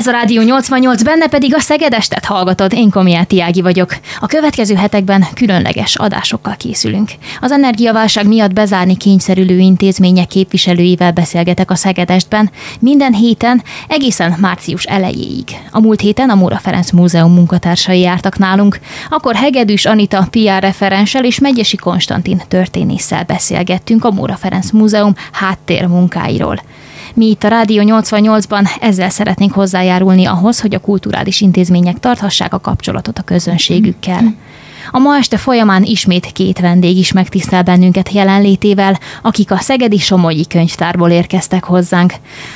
Ez a Rádió 88, benne pedig a Szegedestet hallgatod. Én Komiáti Ági vagyok. A következő hetekben különleges adásokkal készülünk. Az energiaválság miatt bezárni kényszerülő intézmények képviselőivel beszélgetek a Szegedestben minden héten egészen március elejéig. A múlt héten a Móra Ferenc Múzeum munkatársai jártak nálunk, akkor Hegedűs Anita PR referenssel és Megyesi Konstantin történésszel beszélgettünk a Móra Ferenc Múzeum háttér munkáiról. Mi itt a Rádió 88-ban ezzel szeretnénk hozzájárulni ahhoz, hogy a kulturális intézmények tarthassák a kapcsolatot a közönségükkel. A ma este folyamán ismét két vendég is megtisztel bennünket jelenlétével, akik a Szegedi Somogyi könyvtárból érkeztek hozzánk.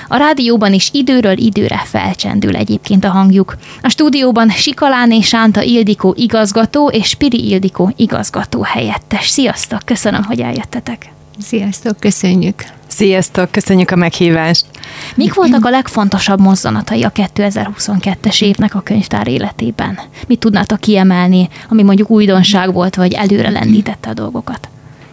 A rádióban is időről időre felcsendül egyébként a hangjuk. A stúdióban Sikaláné Sánta Ildikó igazgató és Spiri Ildikó igazgató helyettes. Sziasztok, köszönöm, hogy eljöttetek. Sziasztok, köszönjük! Sziasztok, köszönjük a meghívást! Mik voltak a legfontosabb mozzanatai a 2022-es évnek a könyvtár életében? Mit tudnátok kiemelni, ami mondjuk újdonság volt, vagy előre lendítette a dolgokat?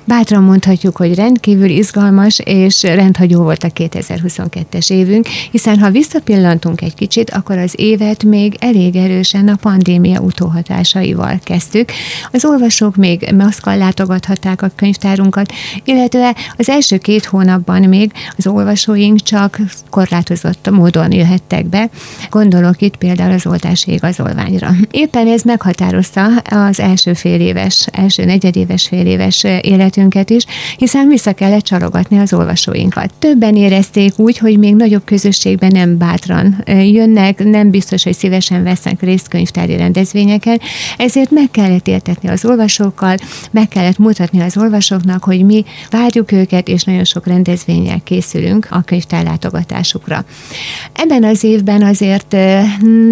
Bátran mondhatjuk, hogy rendkívül izgalmas és rendhagyó volt a 2022-es évünk, hiszen ha visszapillantunk egy kicsit, akkor az évet még elég erősen a pandémia utóhatásaival kezdtük. Az olvasók még maszkal látogathatták a könyvtárunkat, illetve az első két hónapban még az olvasóink csak korlátozott módon jöhettek be. Gondolok itt például az oltási igazolványra. Éppen ez meghatározta az első fél éves, első negyedéves fél éves életünket, életünket is, hiszen vissza kellett csalogatni az olvasóinkat. Többen érezték úgy, hogy még nagyobb közösségben nem bátran jönnek, nem biztos, hogy szívesen vesznek részt könyvtári rendezvényeken, ezért meg kellett értetni az olvasókkal, meg kellett mutatni az olvasóknak, hogy mi várjuk őket, és nagyon sok rendezvényel készülünk a könyvtár látogatásukra. Ebben az évben azért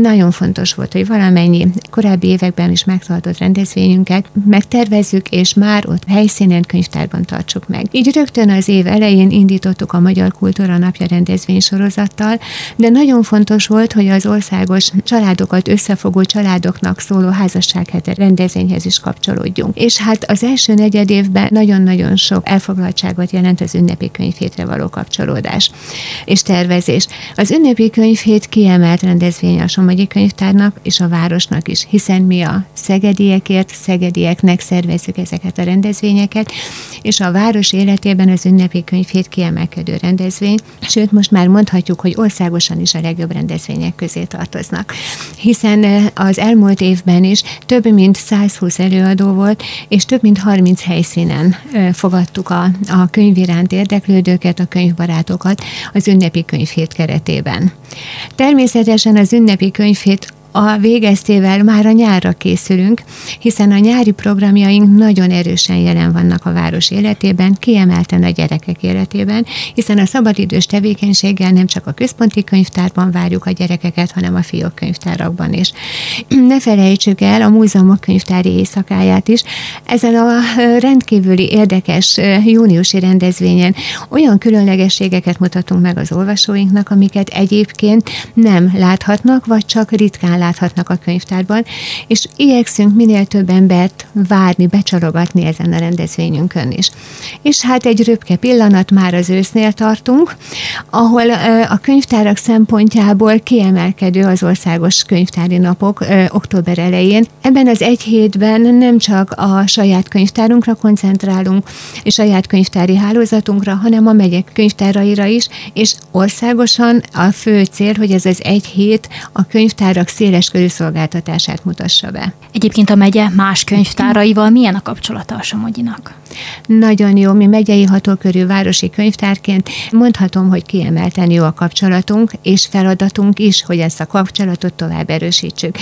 nagyon fontos volt, hogy valamennyi korábbi években is megtartott rendezvényünket megtervezzük, és már ott helyszínen könyvtárban tartsuk meg. Így rögtön az év elején indítottuk a Magyar Kultúra Napja rendezvény sorozattal, de nagyon fontos volt, hogy az országos családokat összefogó családoknak szóló házassághete rendezvényhez is kapcsolódjunk. És hát az első negyed évben nagyon-nagyon sok elfoglaltságot jelent az ünnepi könyvhétre való kapcsolódás és tervezés. Az ünnepi könyvhét kiemelt rendezvény a Somogyi Könyvtárnak és a városnak is, hiszen mi a szegediekért, szegedieknek szervezzük ezeket a rendezvényeket, és a város életében az ünnepi könyvhét kiemelkedő rendezvény, sőt most már mondhatjuk, hogy országosan is a legjobb rendezvények közé tartoznak. Hiszen eh, az elmúlt évben is több mint 120 előadó volt, és több mint 30 helyszínen eh, fogadtuk a, a könyv iránt érdeklődőket, a könyvbarátokat az ünnepi könyvhét keretében. Természetesen az ünnepi könyvhét a végeztével már a nyárra készülünk, hiszen a nyári programjaink nagyon erősen jelen vannak a város életében, kiemelten a gyerekek életében, hiszen a szabadidős tevékenységgel nem csak a központi könyvtárban várjuk a gyerekeket, hanem a fiók könyvtárakban is. Ne felejtsük el a múzeumok könyvtári éjszakáját is. Ezen a rendkívüli érdekes júniusi rendezvényen olyan különlegességeket mutatunk meg az olvasóinknak, amiket egyébként nem láthatnak, vagy csak ritkán láthatnak a könyvtárban, és igyekszünk minél több embert várni, becsalogatni ezen a rendezvényünkön is. És hát egy röpke pillanat már az ősznél tartunk, ahol a könyvtárak szempontjából kiemelkedő az országos könyvtári napok október elején. Ebben az egy hétben nem csak a saját könyvtárunkra koncentrálunk, és saját könyvtári hálózatunkra, hanem a megyek könyvtáraira is, és országosan a fő cél, hogy ez az egy hét a könyvtárak szél széles körű szolgáltatását mutassa be. Egyébként a megye más könyvtáraival milyen a kapcsolata a Somogyinak? Nagyon jó, mi megyei hatókörű városi könyvtárként mondhatom, hogy kiemelten jó a kapcsolatunk, és feladatunk is, hogy ezt a kapcsolatot tovább erősítsük.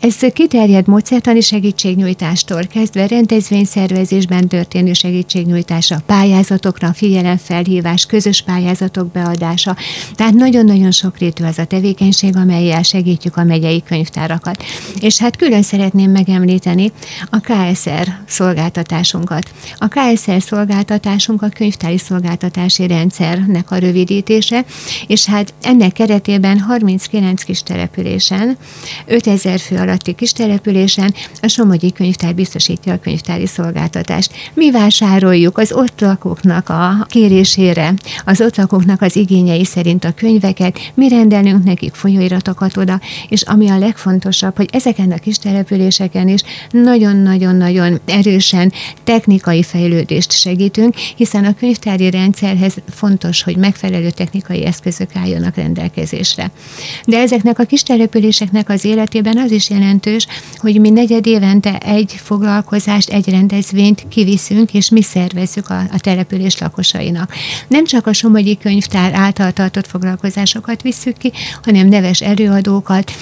Ez kiterjed módszertani segítségnyújtástól kezdve rendezvényszervezésben történő segítségnyújtása, pályázatokra figyelemfelhívás, közös pályázatok beadása. Tehát nagyon-nagyon sokrétű az a tevékenység, amelyel segítjük a megyei könyvtárakat. És hát külön szeretném megemlíteni a KSR szolgáltatásunkat. A KSR szolgáltatásunk a könyvtári szolgáltatási rendszernek a rövidítése, és hát ennek keretében 39 kis településen, 5000 fő alatti kis településen a Somogyi Könyvtár biztosítja a könyvtári szolgáltatást. Mi vásároljuk az ott lakóknak a kérésére, az ott lakóknak az igényei szerint a könyveket, mi rendelünk nekik folyóiratokat oda, és ami a legfontosabb, hogy ezeken a kis településeken is nagyon-nagyon-nagyon erősen technikai fejlődést segítünk, hiszen a könyvtári rendszerhez fontos, hogy megfelelő technikai eszközök álljanak rendelkezésre. De ezeknek a kis településeknek az életében az is jelentős, hogy mi negyed évente egy foglalkozást, egy rendezvényt kiviszünk, és mi szervezzük a, a település lakosainak. Nem csak a Somogyi Könyvtár által tartott foglalkozásokat visszük ki, hanem neves előadókat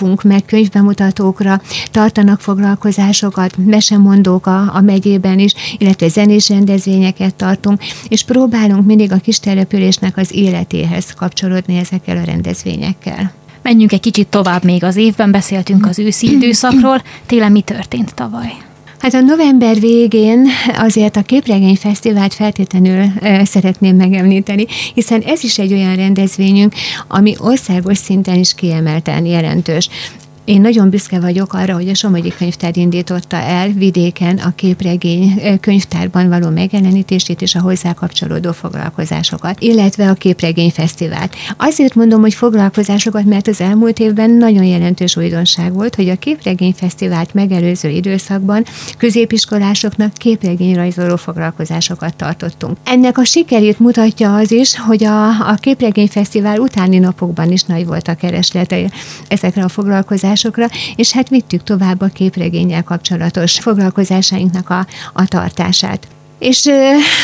hívunk meg könyvbemutatókra, tartanak foglalkozásokat, mesemondók a, a megyében is, illetve zenés rendezvényeket tartunk, és próbálunk mindig a kis településnek az életéhez kapcsolódni ezekkel a rendezvényekkel. Menjünk egy kicsit tovább még az évben, beszéltünk az őszi időszakról. Télen mi történt tavaly? Hát a november végén azért a Képregény Fesztivált feltétlenül szeretném megemlíteni, hiszen ez is egy olyan rendezvényünk, ami országos szinten is kiemelten jelentős. Én nagyon büszke vagyok arra, hogy a Somogyi Könyvtár indította el vidéken a képregény könyvtárban való megjelenítését és a hozzá kapcsolódó foglalkozásokat, illetve a képregény fesztivált. Azért mondom, hogy foglalkozásokat, mert az elmúlt évben nagyon jelentős újdonság volt, hogy a képregény fesztivált megelőző időszakban középiskolásoknak rajzoló foglalkozásokat tartottunk. Ennek a sikerét mutatja az is, hogy a, a képregény fesztivál utáni napokban is nagy volt a kereslete ezekre a foglalkozásokra, foglalkozásokra, és hát vittük tovább a képregényel kapcsolatos foglalkozásainknak a, a tartását. És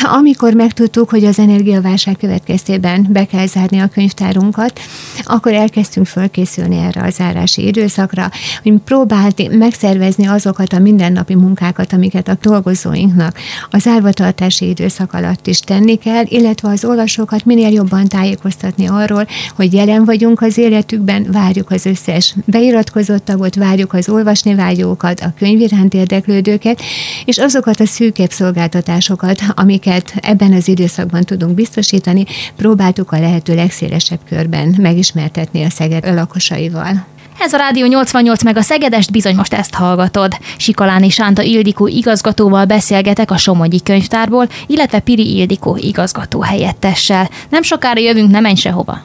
amikor megtudtuk, hogy az energiaválság következtében be kell zárni a könyvtárunkat, akkor elkezdtünk fölkészülni erre a zárási időszakra, hogy próbálni megszervezni azokat a mindennapi munkákat, amiket a dolgozóinknak a zárvatartási időszak alatt is tenni kell, illetve az olvasókat minél jobban tájékoztatni arról, hogy jelen vagyunk az életükben, várjuk az összes beiratkozott tagot, várjuk az olvasni vágyókat, a könyv iránt érdeklődőket, és azokat a szűkebb szolgáltatásokat, szolgáltatásokat, amiket ebben az időszakban tudunk biztosítani, próbáltuk a lehető legszélesebb körben megismertetni a Szeged lakosaival. Ez a Rádió 88 meg a Szegedest bizony most ezt hallgatod. Sikaláni Sánta Ildikó igazgatóval beszélgetek a Somogyi könyvtárból, illetve Piri Ildikó igazgató helyettessel. Nem sokára jövünk, nem menj sehova.